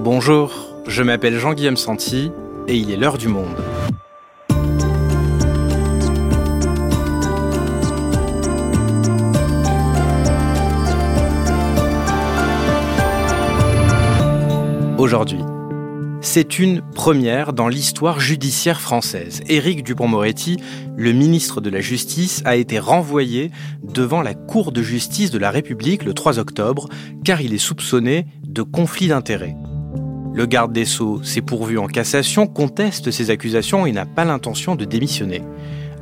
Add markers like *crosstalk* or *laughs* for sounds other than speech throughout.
Bonjour, je m'appelle Jean-Guillaume Santi et il est l'heure du monde. Aujourd'hui, c'est une première dans l'histoire judiciaire française. Éric Dupont-Moretti, le ministre de la Justice, a été renvoyé devant la Cour de justice de la République le 3 octobre car il est soupçonné de conflit d'intérêts. Le garde des Sceaux s'est pourvu en cassation, conteste ces accusations et n'a pas l'intention de démissionner.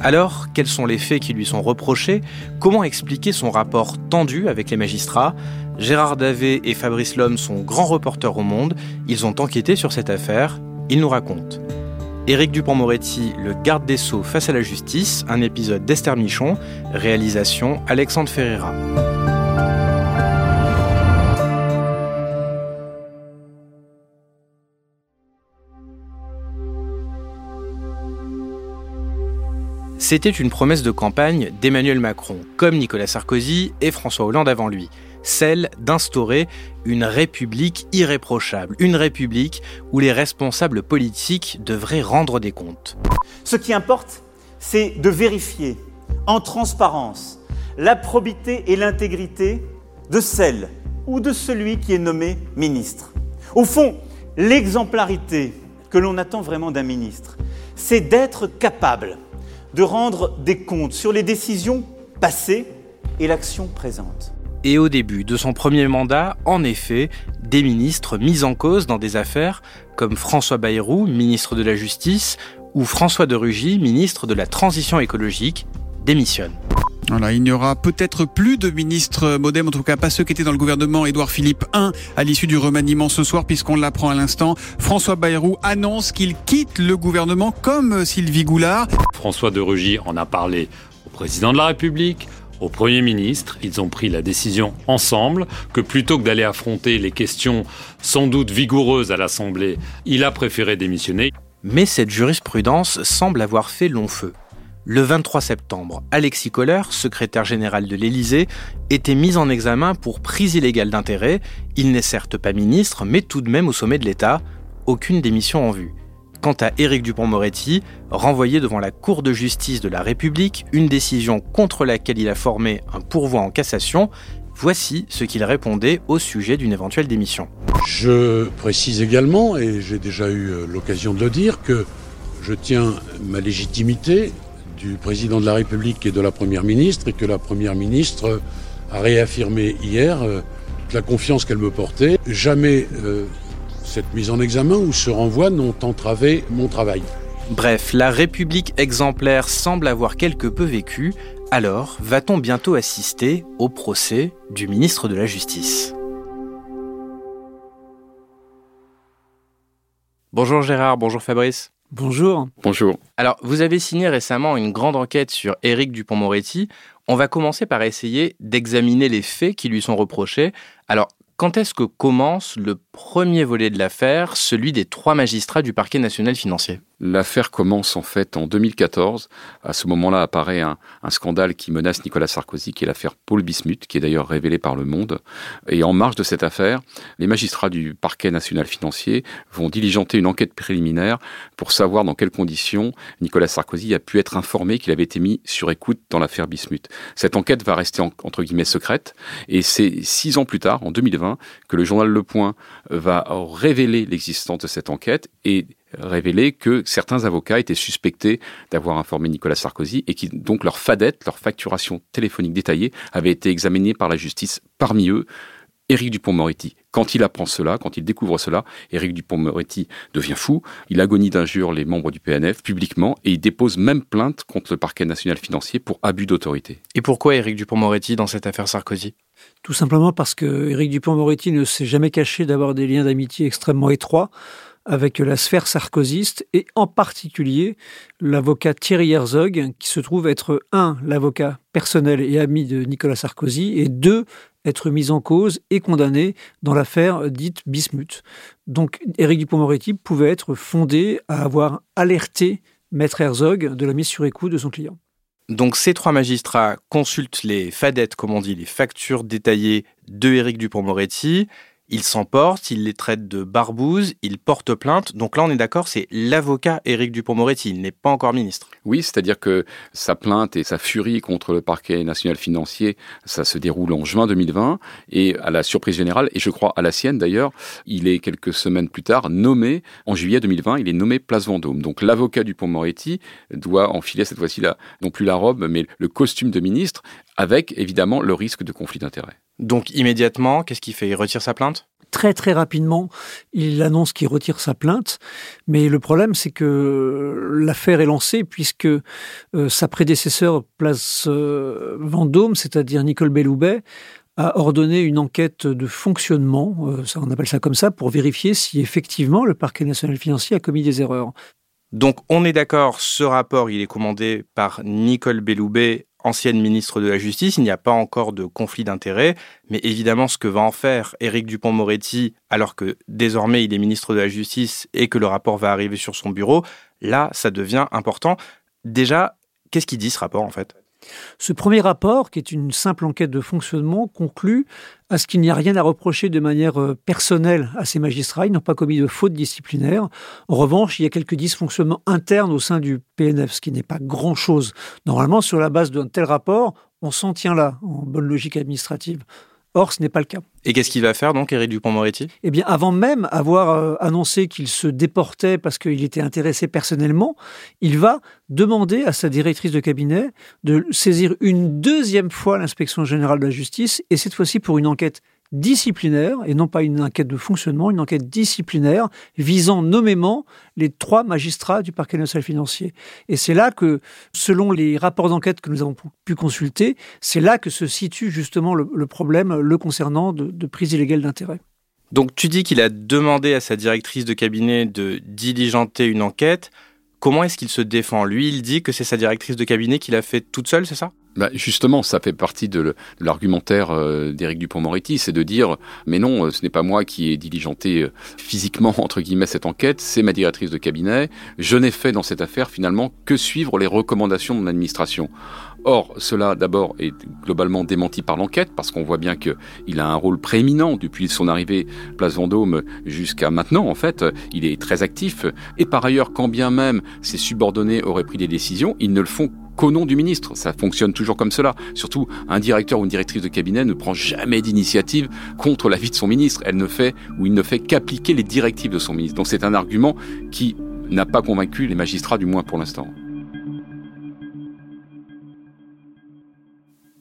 Alors, quels sont les faits qui lui sont reprochés? Comment expliquer son rapport tendu avec les magistrats? Gérard Davé et Fabrice Lhomme sont grands reporters au monde. Ils ont enquêté sur cette affaire. Ils nous racontent. Éric Dupont-Moretti, le garde des Sceaux face à la justice, un épisode d'Esther Michon, réalisation Alexandre Ferreira. C'était une promesse de campagne d'Emmanuel Macron, comme Nicolas Sarkozy et François Hollande avant lui, celle d'instaurer une république irréprochable, une république où les responsables politiques devraient rendre des comptes. Ce qui importe, c'est de vérifier en transparence la probité et l'intégrité de celle ou de celui qui est nommé ministre. Au fond, l'exemplarité que l'on attend vraiment d'un ministre, c'est d'être capable de rendre des comptes sur les décisions passées et l'action présente. Et au début de son premier mandat, en effet, des ministres mis en cause dans des affaires comme François Bayrou, ministre de la Justice, ou François de Rugy, ministre de la Transition écologique, démissionnent. Voilà, il n'y aura peut-être plus de ministres modem, en tout cas pas ceux qui étaient dans le gouvernement Édouard Philippe I à l'issue du remaniement ce soir, puisqu'on l'apprend à l'instant. François Bayrou annonce qu'il quitte le gouvernement comme Sylvie Goulard. François de Rugy en a parlé au président de la République, au Premier ministre. Ils ont pris la décision ensemble que plutôt que d'aller affronter les questions sans doute vigoureuses à l'Assemblée, il a préféré démissionner. Mais cette jurisprudence semble avoir fait long feu. Le 23 septembre, Alexis Kohler, secrétaire général de l'Élysée, était mis en examen pour prise illégale d'intérêt. Il n'est certes pas ministre, mais tout de même au sommet de l'État. Aucune démission en vue. Quant à Éric Dupont-Moretti, renvoyé devant la Cour de justice de la République, une décision contre laquelle il a formé un pourvoi en cassation, voici ce qu'il répondait au sujet d'une éventuelle démission. Je précise également, et j'ai déjà eu l'occasion de le dire, que je tiens ma légitimité du président de la République et de la Première ministre et que la Première ministre a réaffirmé hier euh, toute la confiance qu'elle me portait. Jamais euh, cette mise en examen ou ce renvoi n'ont entravé mon travail. Bref, la République exemplaire semble avoir quelque peu vécu. Alors, va-t-on bientôt assister au procès du ministre de la Justice? Bonjour Gérard, bonjour Fabrice. Bonjour. Bonjour. Alors, vous avez signé récemment une grande enquête sur Éric Dupont-Moretti. On va commencer par essayer d'examiner les faits qui lui sont reprochés. Alors, quand est-ce que commence le premier volet de l'affaire, celui des trois magistrats du parquet national financier? L'affaire commence en fait en 2014. À ce moment-là apparaît un, scandale qui menace Nicolas Sarkozy, qui est l'affaire Paul Bismuth, qui est d'ailleurs révélée par Le Monde. Et en marge de cette affaire, les magistrats du parquet national financier vont diligenter une enquête préliminaire pour savoir dans quelles conditions Nicolas Sarkozy a pu être informé qu'il avait été mis sur écoute dans l'affaire Bismuth. Cette enquête va rester en, entre guillemets secrète, et c'est six ans plus tard, en 2020, que le journal Le Point va révéler l'existence de cette enquête et révéler que certains avocats étaient suspectés d'avoir informé Nicolas Sarkozy et qui donc leur fadette, leur facturation téléphonique détaillée avait été examinée par la justice. Parmi eux, Éric Dupont-Moretti. Quand il apprend cela, quand il découvre cela, Éric Dupont-Moretti devient fou. Il agonie d'injures les membres du PNF publiquement et il dépose même plainte contre le parquet national financier pour abus d'autorité. Et pourquoi Éric Dupont-Moretti dans cette affaire Sarkozy? Tout simplement parce que Éric Dupont-Moretti ne s'est jamais caché d'avoir des liens d'amitié extrêmement étroits avec la sphère sarkozyste et en particulier l'avocat Thierry Herzog, qui se trouve être un, l'avocat personnel et ami de Nicolas Sarkozy, et deux, être mis en cause et condamné dans l'affaire dite Bismuth. Donc Éric Dupond-Moretti pouvait être fondé à avoir alerté Maître Herzog de la mise sur écoute de son client. Donc ces trois magistrats consultent les fadettes, comme on dit, les factures détaillées de Éric Dupond-Moretti. Il s'emporte, il les traite de barbouzes, il porte plainte. Donc là, on est d'accord, c'est l'avocat Éric Dupont-Moretti, il n'est pas encore ministre. Oui, c'est-à-dire que sa plainte et sa furie contre le parquet national financier, ça se déroule en juin 2020 et à la surprise générale, et je crois à la sienne d'ailleurs, il est quelques semaines plus tard nommé, en juillet 2020, il est nommé Place Vendôme. Donc l'avocat Dupont-Moretti doit enfiler cette fois-ci là, non plus la robe, mais le costume de ministre, avec évidemment le risque de conflit d'intérêts. Donc immédiatement, qu'est-ce qu'il fait? Il retire sa plainte? Très très rapidement, il annonce qu'il retire sa plainte, mais le problème c'est que l'affaire est lancée puisque euh, sa prédécesseur place euh, Vendôme, c'est-à-dire Nicole Belloubet, a ordonné une enquête de fonctionnement, euh, ça, on appelle ça comme ça, pour vérifier si effectivement le parquet national financier a commis des erreurs. Donc on est d'accord, ce rapport il est commandé par Nicole Belloubet ancienne ministre de la Justice, il n'y a pas encore de conflit d'intérêts, mais évidemment ce que va en faire Éric Dupont-Moretti, alors que désormais il est ministre de la Justice et que le rapport va arriver sur son bureau, là ça devient important. Déjà, qu'est-ce qu'il dit ce rapport en fait? Ce premier rapport, qui est une simple enquête de fonctionnement, conclut à ce qu'il n'y a rien à reprocher de manière euh, personnelle à ces magistrats. Ils n'ont pas commis de faute disciplinaire. En revanche, il y a quelques dysfonctionnements internes au sein du PNF, ce qui n'est pas grand-chose. Normalement, sur la base d'un tel rapport, on s'en tient là, en bonne logique administrative. Or, ce n'est pas le cas. Et qu'est-ce qu'il va faire donc, Éric Dupont-Moretti? Eh bien, avant même avoir euh, annoncé qu'il se déportait parce qu'il était intéressé personnellement, il va demander à sa directrice de cabinet de saisir une deuxième fois l'inspection générale de la justice, et cette fois-ci pour une enquête disciplinaire, et non pas une enquête de fonctionnement, une enquête disciplinaire visant nommément les trois magistrats du parquet national financier. Et c'est là que, selon les rapports d'enquête que nous avons pu consulter, c'est là que se situe justement le, problème le concernant de, de prise illégale d'intérêt. Donc tu dis qu'il a demandé à sa directrice de cabinet de diligenter une enquête. Comment est-ce qu'il se défend? Lui, il dit que c'est sa directrice de cabinet qui l'a fait toute seule, c'est ça? Bah justement, ça fait partie de l'argumentaire euh, d'Éric Dupont-Moretti, c'est de dire mais non, ce n'est pas moi qui ai diligenté euh, physiquement *laughs* entre guillemets cette enquête, c'est ma directrice de cabinet. Je n'ai fait dans cette affaire finalement que suivre les recommandations de mon administration. Or, cela d'abord est globalement démenti par l'enquête parce qu'on voit bien qu'il a un rôle prééminent depuis son arrivée place Vendôme jusqu'à maintenant. En fait, il est très actif et par ailleurs, quand bien même ses subordonnés auraient pris des décisions, ils ne le font qu'au nom du ministre. Ça fonctionne toujours comme cela. Surtout, un directeur ou une directrice de cabinet ne prend jamais d'initiative contre l'avis de son ministre. Elle ne fait ou il ne fait qu'appliquer les directives de son ministre. Donc c'est un argument qui n'a pas convaincu les magistrats, du moins pour l'instant.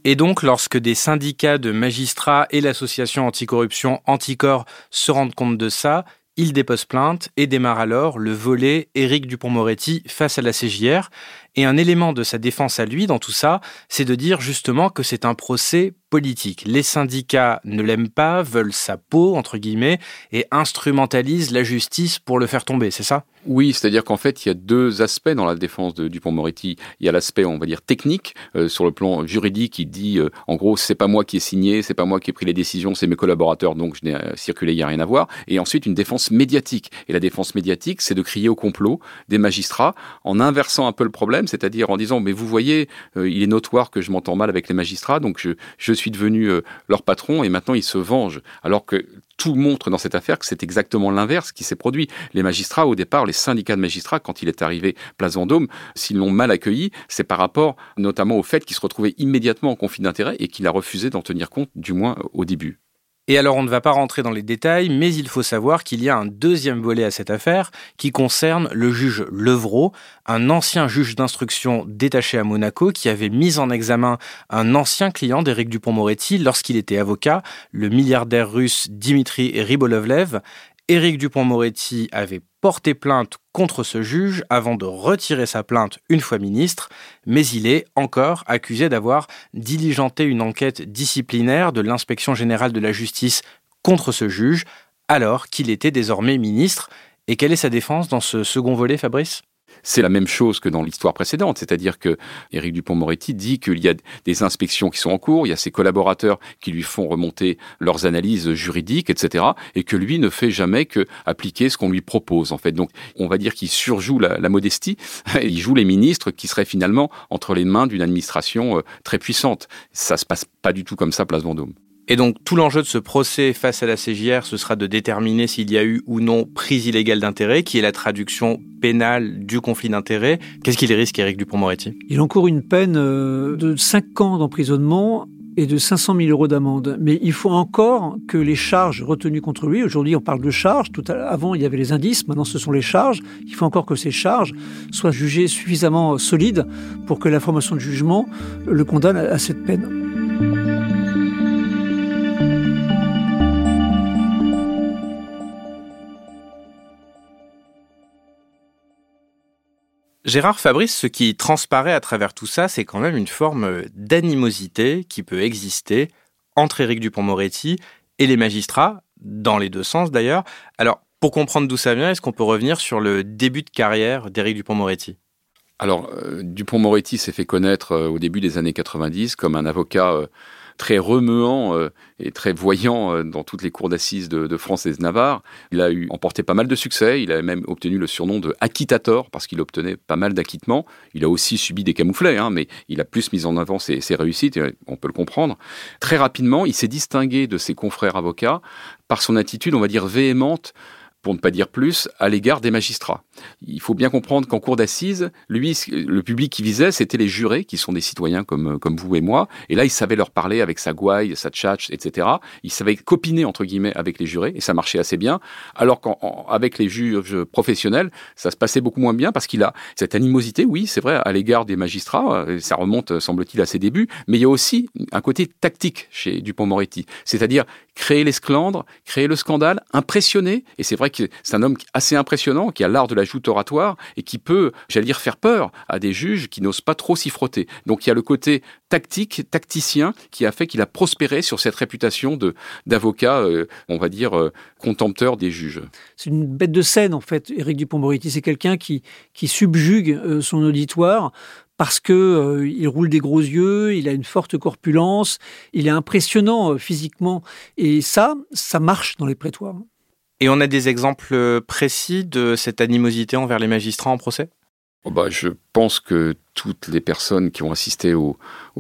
Et donc, lorsque des syndicats de magistrats et l'association anticorruption Anticor se rendent compte de ça, ils déposent plainte et démarrent alors le volet Éric Dupont-Moretti face à la CJR. Et un élément de sa défense à lui dans tout ça, c'est de dire justement que c'est un procès politique. Les syndicats ne l'aiment pas, veulent sa peau, entre guillemets, et instrumentalisent la justice pour le faire tomber, c'est ça? Oui, c'est-à-dire qu'en fait, il y a deux aspects dans la défense de Dupont-Moretti. Il y a l'aspect, on va dire, technique, euh, sur le plan juridique, il dit, euh, en gros, c'est pas moi qui ai signé, c'est pas moi qui ai pris les décisions, c'est mes collaborateurs, donc je n'ai euh, circulé, il n'y a rien à voir. Et ensuite, une défense médiatique. Et la défense médiatique, c'est de crier au complot des magistrats en inversant un peu le problème c'est-à-dire en disant mais vous voyez, euh, il est notoire que je m'entends mal avec les magistrats, donc je, suis devenu euh, leur patron et maintenant ils se vengent. Alors que tout montre dans cette affaire que c'est exactement l'inverse qui s'est produit. Les magistrats, au départ, les syndicats de magistrats, quand il est arrivé place Vendôme, s'ils l'ont mal accueilli, c'est par rapport notamment au fait qu'il se retrouvait immédiatement en conflit d'intérêts et qu'il a refusé d'en tenir compte, du moins au début. Et alors on ne va pas rentrer dans les détails, mais il faut savoir qu'il y a un deuxième volet à cette affaire qui concerne le juge Levrault, un ancien juge d'instruction détaché à Monaco qui avait mis en examen un ancien client d'Éric Dupont-Moretti lorsqu'il était avocat, le milliardaire russe Dimitri Ribolovlev. Éric Dupont-Moretti avait porté plainte contre ce juge avant de retirer sa plainte une fois ministre, mais il est encore accusé d'avoir diligenté une enquête disciplinaire de l'inspection générale de la justice contre ce juge, alors qu'il était désormais ministre. Et quelle est sa défense dans ce second volet, Fabrice? C'est la même chose que dans l'histoire précédente, c'est-à-dire que Éric Dupont-Moretti dit qu'il y a des inspections qui sont en cours, il y a ses collaborateurs qui lui font remonter leurs analyses juridiques, etc., et que lui ne fait jamais que appliquer ce qu'on lui propose, en fait. Donc, on va dire qu'il surjoue la, modestie, *laughs* il joue les ministres qui seraient finalement entre les mains d'une administration euh, très puissante. Ça se passe pas du tout comme ça, Place Vendôme. Et donc tout l'enjeu de ce procès face à la CJR, ce sera de déterminer s'il y a eu ou non prise illégale d'intérêt, qui est la traduction pénale du conflit d'intérêt. Qu'est-ce qu'il risque, Éric Dupont-Moretti Il encourt une peine euh, de 5 ans d'emprisonnement et de 500 000 euros d'amende. Mais il faut encore que les charges retenues contre lui, aujourd'hui on parle de charges, avant il y avait les indices, maintenant ce sont les charges, il faut encore que ces charges soient jugées suffisamment solides pour que la formation de jugement le condamne à cette peine. Gérard Fabrice, ce qui transparaît à travers tout ça, c'est quand même une forme d'animosité qui peut exister entre Éric Dupont-Moretti et les magistrats, dans les deux sens d'ailleurs. Alors, pour comprendre d'où ça vient, est-ce qu'on peut revenir sur le début de carrière d'Éric Dupont-Moretti Alors, euh, Dupont-Moretti s'est fait connaître euh, au début des années 90 comme un avocat euh, très remuant euh, et très voyant euh, dans toutes les cours d'assises de, France et de Navarre. Il a eu emporté pas mal de succès. Il a même obtenu le surnom de acquittator parce qu'il obtenait pas mal d'acquittements. Il a aussi subi des camouflets, hein, mais il a plus mis en avant ses, ses réussites. Et on peut le comprendre. Très rapidement, il s'est distingué de ses confrères avocats par son attitude, on va dire véhémente pour ne pas dire plus, à l'égard des magistrats. Il faut bien comprendre qu'en cours d'assises, lui, le public qui visait, c'était les jurés, qui sont des citoyens comme, comme vous et moi. Et là, il savait leur parler avec sa gouaille, sa tchatch, etc. Il savait copiner, entre guillemets, avec les jurés, et ça marchait assez bien. Alors qu'avec les juges professionnels, ça se passait beaucoup moins bien, parce qu'il a cette animosité, oui, c'est vrai, à l'égard des magistrats. Ça remonte, semble-t-il, à ses débuts. Mais il y a aussi un côté tactique chez Dupont-Moretti. C'est-à-dire créer l'esclandre, créer le scandale, impressionner. Et c'est vrai c'est un homme assez impressionnant, qui a l'art de la joute oratoire et qui peut, j'allais dire, faire peur à des juges qui n'osent pas trop s'y frotter. Donc il y a le côté tactique, tacticien, qui a fait qu'il a prospéré sur cette réputation de d'avocat, euh, on va dire, euh, contempteur des juges. C'est une bête de scène, en fait, Éric Dupont-Moretti. C'est quelqu'un qui, qui subjugue euh, son auditoire parce que il roule des gros yeux, il a une forte corpulence, il est impressionnant physiquement et ça, ça marche dans les prétoires. Et on a des exemples précis de cette animosité envers les magistrats en procès? Oh bah, pense que toutes les personnes qui ont assisté au,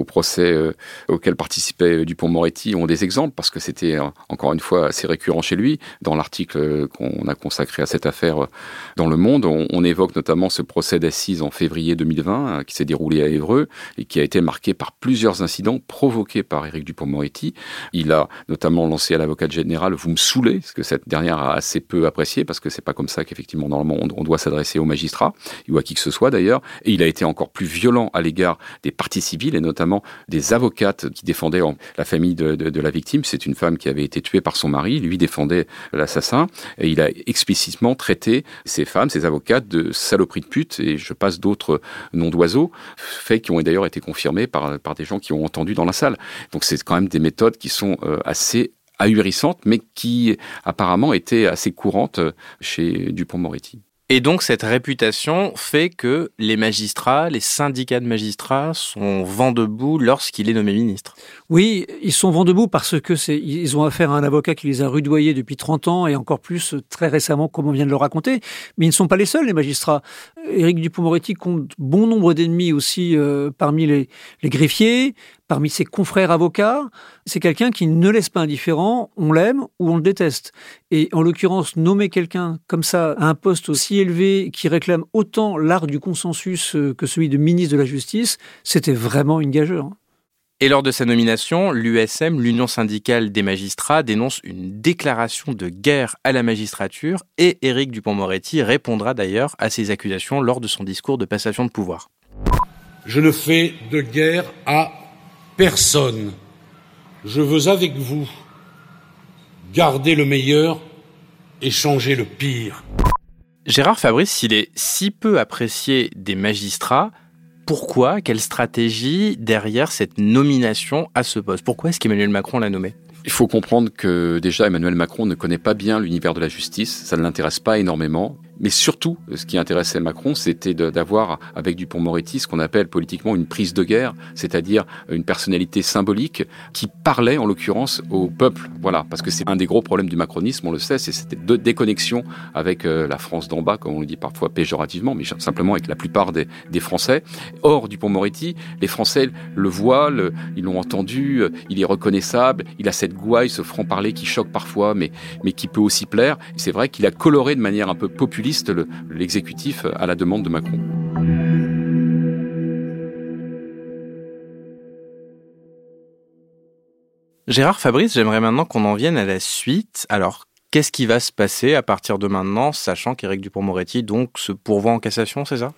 procès euh, auquel participait euh, Dupont-Moretti ont des exemples, parce que c'était euh, encore une fois assez récurrent chez lui. Dans l'article qu'on a consacré à cette affaire dans Le Monde, on, évoque notamment ce procès d'assises en février 2020 qui s'est déroulé à Évreux et qui a été marqué par plusieurs incidents provoqués par Éric Dupont-Moretti. Il a notamment lancé à l'avocat général « Vous me saoulez », ce que cette dernière a assez peu apprécié, parce que c'est pas comme ça qu'effectivement, normalement, on doit s'adresser aux magistrats, ou à qui que ce soit d'ailleurs. Il a été encore plus violent à l'égard des parties civiles et notamment des avocates qui défendaient la famille de, la victime. C'est une femme qui avait été tuée par son mari, lui défendait l'assassin et il a explicitement traité ces femmes, ces avocates de saloperies de pute et je passe d'autres noms d'oiseaux, faits qui ont d'ailleurs été confirmés par, par des gens qui ont entendu dans la salle. Donc c'est quand même des méthodes qui sont euh, assez ahurissantes, mais qui apparemment étaient assez courantes chez Dupont-Moretti. Et donc cette réputation fait que les magistrats, les syndicats de magistrats sont vent debout lorsqu'il est nommé ministre. Oui, ils sont vent debout parce que c'est ils ont affaire à un avocat qui les a rudoyés depuis 30 ans et encore plus très récemment comme on vient de le raconter, mais ils ne sont pas les seuls les magistrats. Éric Dupond-Moretti compte bon nombre d'ennemis aussi euh, parmi les, les greffiers, parmi ses confrères avocats, c'est quelqu'un qui ne laisse pas indifférent, on l'aime ou on le déteste. Et en l'occurrence, nommer quelqu'un comme ça à un poste aussi élevé qui réclame autant l'art du consensus euh, que celui de ministre de la Justice, c'était vraiment une gageure. Et lors de sa nomination, l'USM, l'Union syndicale des magistrats, dénonce une déclaration de guerre à la magistrature et Éric Dupont-Moretti répondra d'ailleurs à ces accusations lors de son discours de passation de pouvoir. Je ne fais de guerre à personne. Je veux avec vous garder le meilleur et changer le pire. Gérard Fabrice, s'il est si peu apprécié des magistrats, pourquoi, quelle stratégie derrière cette nomination à ce poste? Pourquoi est-ce qu'Emmanuel Macron l'a nommé? Il faut comprendre que déjà Emmanuel Macron ne connaît pas bien l'univers de la justice, ça ne l'intéresse pas énormément. Mais surtout, ce qui intéressait Macron, c'était d'avoir avec Dupont-Moretti ce qu'on appelle politiquement une prise de guerre, c'est-à-dire une personnalité symbolique qui parlait en l'occurrence au peuple. Voilà, parce que c'est un des gros problèmes du macronisme, on le sait, c'est cette déconnexion avec euh, la France d'en bas, comme on le dit parfois péjorativement, mais simplement avec la plupart des, des Français. Or, Dupont-Moretti, les Français le voient, ils l'ont entendu, euh, il est reconnaissable, il a cette gouaille, ce franc-parler qui choque parfois, mais, mais qui peut aussi plaire. C'est vrai qu'il a coloré de manière un peu populiste l'exécutif à la demande de Macron. Gérard Fabrice, j'aimerais maintenant qu'on en vienne à la suite. Alors, qu'est-ce qui va se passer à partir de maintenant, sachant qu'Éric Dupont-Moretti donc se pourvoit en cassation, c'est ça?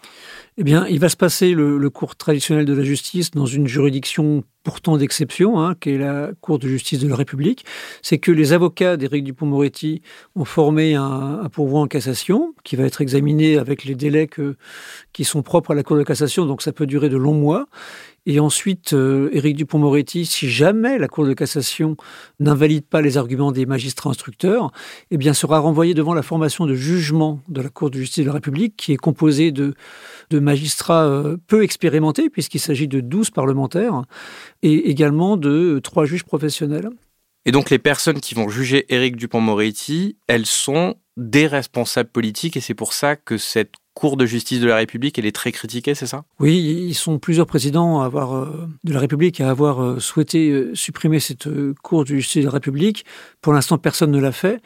Eh bien, il va se passer le, cours traditionnel de la justice dans une juridiction pourtant d'exception, hein, qui est la Cour de justice de la République. C'est que les avocats d'Éric Dupont-Moretti ont formé un, un, pourvoi en cassation qui va être examiné avec les délais qui sont propres à la Cour de cassation, donc ça peut durer de longs mois. Et ensuite, euh, Éric Dupont-Moretti, si jamais la Cour de cassation n'invalide pas les arguments des magistrats instructeurs, eh sera renvoyé devant la formation de jugement de la Cour de justice de la République, qui est composée de, magistrats euh, peu expérimentés, puisqu'il s'agit de 12 parlementaires, et également de trois juges professionnels. Et donc, les personnes qui vont juger Éric Dupont-Moretti, elles sont des responsables politiques, et c'est pour ça que cette Cour de justice de la République, elle est très critiquée, c'est ça? Oui, ils sont plusieurs présidents à avoir, euh, de la République à avoir euh, souhaité euh, supprimer cette Cour de justice de la République. Pour l'instant, personne ne l'a fait.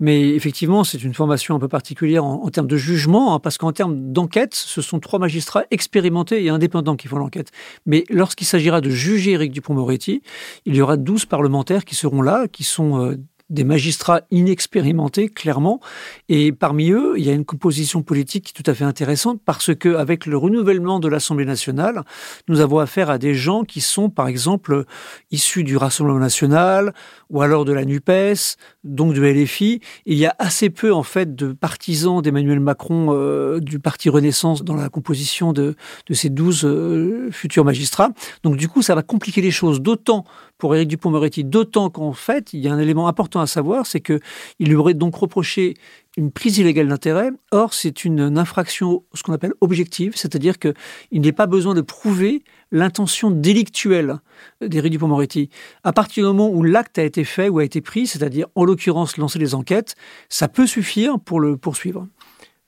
Mais effectivement, c'est une formation un peu particulière en, termes de jugement, hein, parce qu'en termes d'enquête, ce sont trois magistrats expérimentés et indépendants qui font l'enquête. Mais lorsqu'il s'agira de juger Éric Dupont-Moretti, il y aura 12 parlementaires qui seront là, qui sont des magistrats inexpérimentés, clairement. Et parmi eux, il y a une composition politique tout à fait intéressante parce que, avec le renouvellement de l'Assemblée nationale, nous avons affaire à des gens qui sont, par exemple, issus du Rassemblement national ou alors de la NUPES, donc de LFI. Il y a assez peu, en fait, de partisans d'Emmanuel Macron euh, du Parti Renaissance dans la composition de, de ces douze euh, futurs magistrats. Donc, du coup, ça va compliquer les choses, d'autant pour Éric Dupont-Moretti, d'autant qu'en fait, il y a un élément important à savoir, c'est qu'il lui aurait donc reproché une prise illégale d'intérêt. Or, c'est une infraction, ce qu'on appelle objective, c'est-à-dire qu'il n'est pas besoin de prouver l'intention délictuelle d'Éric Dupont-Moretti. À partir du moment où l'acte a été fait ou a été pris, c'est-à-dire en l'occurrence lancer les enquêtes, ça peut suffire pour le poursuivre.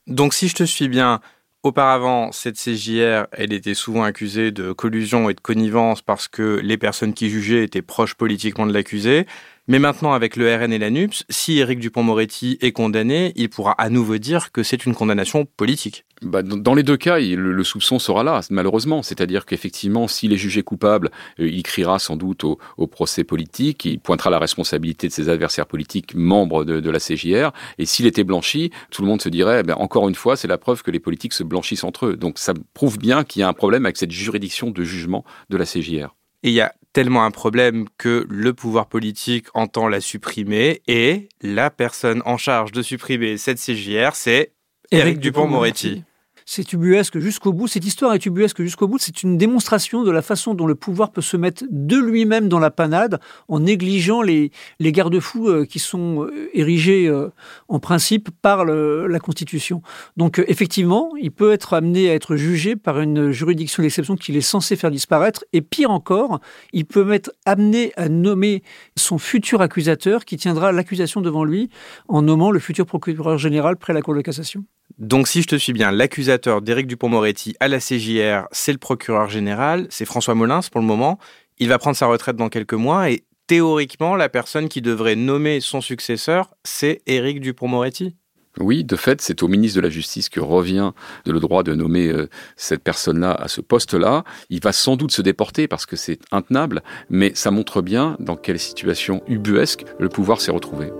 Donc, si je te suis bien, Auparavant, cette CJR, elle était souvent accusée de collusion et de connivence parce que les personnes qui jugeaient étaient proches politiquement de l'accusé. Mais maintenant, avec le RN et la NUPS, si Éric Dupont-Moretti est condamné, il pourra à nouveau dire que c'est une condamnation politique. Bah, dans les deux cas, le, soupçon sera là, malheureusement. C'est-à-dire qu'effectivement, s'il est jugé coupable, euh, il criera sans doute au, procès politique, il pointera la responsabilité de ses adversaires politiques, membres de, la CJR. Et s'il était blanchi, tout le monde se dirait, eh encore une fois, c'est la preuve que les politiques se blanchissent entre eux. Donc ça prouve bien qu'il y a un problème avec cette juridiction de jugement de la CJR. Et il y a tellement un problème que le pouvoir politique entend la supprimer et la personne en charge de supprimer cette CJR, c'est Éric Dupont-Moretti c'est jusqu'au bout. Cette histoire est ubuesque jusqu'au bout. C'est une démonstration de la façon dont le pouvoir peut se mettre de lui-même dans la panade en négligeant les, les garde-fous euh, qui sont euh, érigés euh, en principe par la Constitution. Donc effectivement, il peut être amené à être jugé par une juridiction d'exception qu'il est censé faire disparaître. Et pire encore, il peut être amené à nommer son futur accusateur qui tiendra l'accusation devant lui en nommant le futur procureur général près la Cour de cassation. Donc, si je te suis bien, l'accusateur d'Éric Dupont-Moretti à la CJR, c'est le procureur général, c'est François Molins pour le moment. Il va prendre sa retraite dans quelques mois et théoriquement, la personne qui devrait nommer son successeur, c'est Éric Dupont-Moretti. Oui, de fait, c'est au ministre de la Justice que revient le droit de nommer euh, cette personne-là à ce poste-là. Il va sans doute se déporter parce que c'est intenable, mais ça montre bien dans quelle situation ubuesque le pouvoir s'est retrouvé.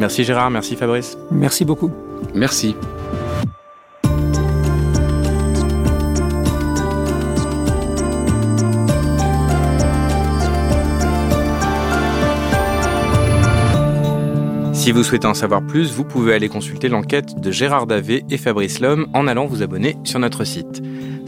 Merci Gérard, merci Fabrice. Merci beaucoup. Merci. Si vous souhaitez en savoir plus, vous pouvez aller consulter l'enquête de Gérard Davé et Fabrice Lhomme en allant vous abonner sur notre site.